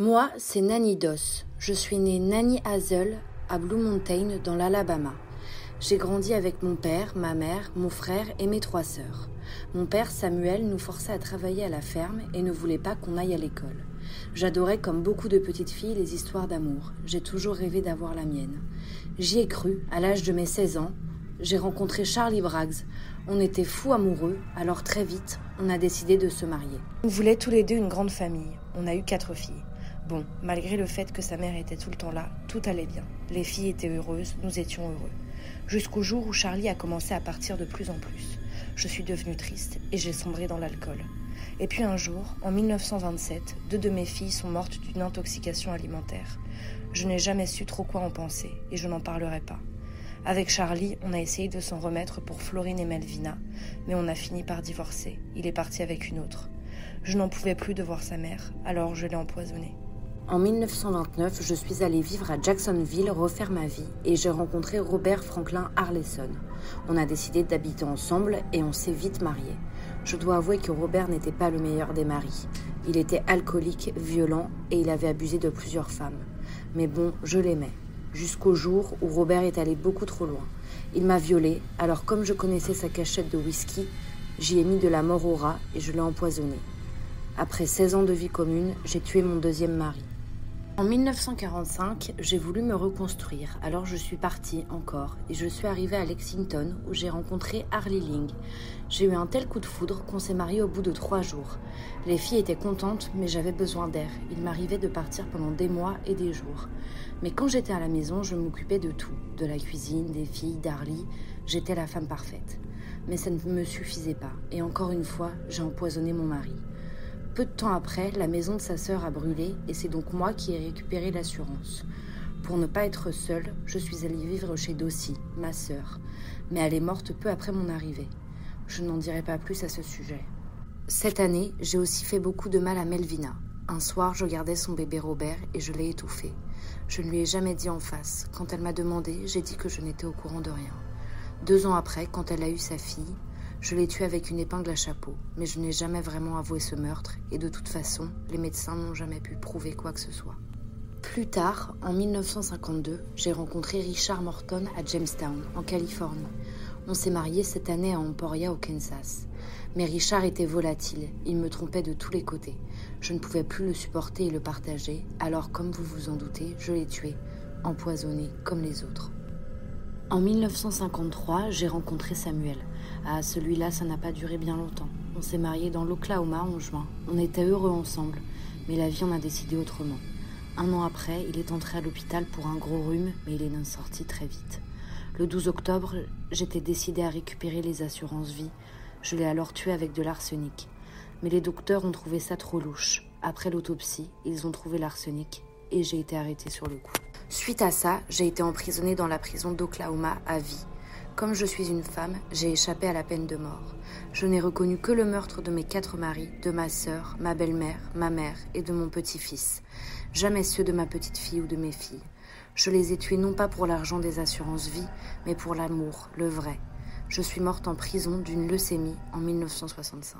Moi, c'est Nanny Doss. Je suis née Nanny Hazel à Blue Mountain, dans l'Alabama. J'ai grandi avec mon père, ma mère, mon frère et mes trois sœurs. Mon père, Samuel, nous forçait à travailler à la ferme et ne voulait pas qu'on aille à l'école. J'adorais, comme beaucoup de petites filles, les histoires d'amour. J'ai toujours rêvé d'avoir la mienne. J'y ai cru, à l'âge de mes 16 ans. J'ai rencontré Charlie Braggs. On était fous amoureux, alors très vite, on a décidé de se marier. On voulait tous les deux une grande famille. On a eu quatre filles. Bon, malgré le fait que sa mère était tout le temps là, tout allait bien. Les filles étaient heureuses, nous étions heureux. Jusqu'au jour où Charlie a commencé à partir de plus en plus. Je suis devenue triste et j'ai sombré dans l'alcool. Et puis un jour, en 1927, deux de mes filles sont mortes d'une intoxication alimentaire. Je n'ai jamais su trop quoi en penser et je n'en parlerai pas. Avec Charlie, on a essayé de s'en remettre pour Florine et Melvina, mais on a fini par divorcer. Il est parti avec une autre. Je n'en pouvais plus de voir sa mère, alors je l'ai empoisonné. En 1929, je suis allée vivre à Jacksonville, refaire ma vie, et j'ai rencontré Robert Franklin Harleson. On a décidé d'habiter ensemble et on s'est vite mariés. Je dois avouer que Robert n'était pas le meilleur des maris. Il était alcoolique, violent et il avait abusé de plusieurs femmes. Mais bon, je l'aimais. Jusqu'au jour où Robert est allé beaucoup trop loin. Il m'a violée, alors comme je connaissais sa cachette de whisky, j'y ai mis de la mort au rat et je l'ai empoisonné. Après 16 ans de vie commune, j'ai tué mon deuxième mari. En 1945, j'ai voulu me reconstruire, alors je suis partie encore et je suis arrivée à Lexington où j'ai rencontré Harley Ling. J'ai eu un tel coup de foudre qu'on s'est marié au bout de trois jours. Les filles étaient contentes, mais j'avais besoin d'air. Il m'arrivait de partir pendant des mois et des jours. Mais quand j'étais à la maison, je m'occupais de tout, de la cuisine, des filles, d'Harley. J'étais la femme parfaite. Mais ça ne me suffisait pas, et encore une fois, j'ai empoisonné mon mari. Peu de temps après, la maison de sa sœur a brûlé et c'est donc moi qui ai récupéré l'assurance. Pour ne pas être seule, je suis allée vivre chez Dossie, ma sœur, mais elle est morte peu après mon arrivée. Je n'en dirai pas plus à ce sujet. Cette année, j'ai aussi fait beaucoup de mal à Melvina. Un soir, je gardais son bébé Robert et je l'ai étouffé. Je ne lui ai jamais dit en face. Quand elle m'a demandé, j'ai dit que je n'étais au courant de rien. Deux ans après, quand elle a eu sa fille, je l'ai tué avec une épingle à chapeau, mais je n'ai jamais vraiment avoué ce meurtre, et de toute façon, les médecins n'ont jamais pu prouver quoi que ce soit. Plus tard, en 1952, j'ai rencontré Richard Morton à Jamestown, en Californie. On s'est mariés cette année à Emporia, au Kansas. Mais Richard était volatile, il me trompait de tous les côtés. Je ne pouvais plus le supporter et le partager, alors comme vous vous en doutez, je l'ai tué, empoisonné comme les autres. En 1953, j'ai rencontré Samuel. Ah, celui-là, ça n'a pas duré bien longtemps. On s'est mariés dans l'Oklahoma en juin. On était heureux ensemble, mais la vie en a décidé autrement. Un an après, il est entré à l'hôpital pour un gros rhume, mais il est sorti très vite. Le 12 octobre, j'étais décidée à récupérer les assurances vie. Je l'ai alors tué avec de l'arsenic. Mais les docteurs ont trouvé ça trop louche. Après l'autopsie, ils ont trouvé l'arsenic et j'ai été arrêtée sur le coup. Suite à ça, j'ai été emprisonnée dans la prison d'Oklahoma à vie. Comme je suis une femme, j'ai échappé à la peine de mort. Je n'ai reconnu que le meurtre de mes quatre maris, de ma sœur, ma belle-mère, ma mère et de mon petit-fils. Jamais ceux de ma petite fille ou de mes filles. Je les ai tués non pas pour l'argent des assurances vie, mais pour l'amour, le vrai. Je suis morte en prison d'une leucémie en 1965.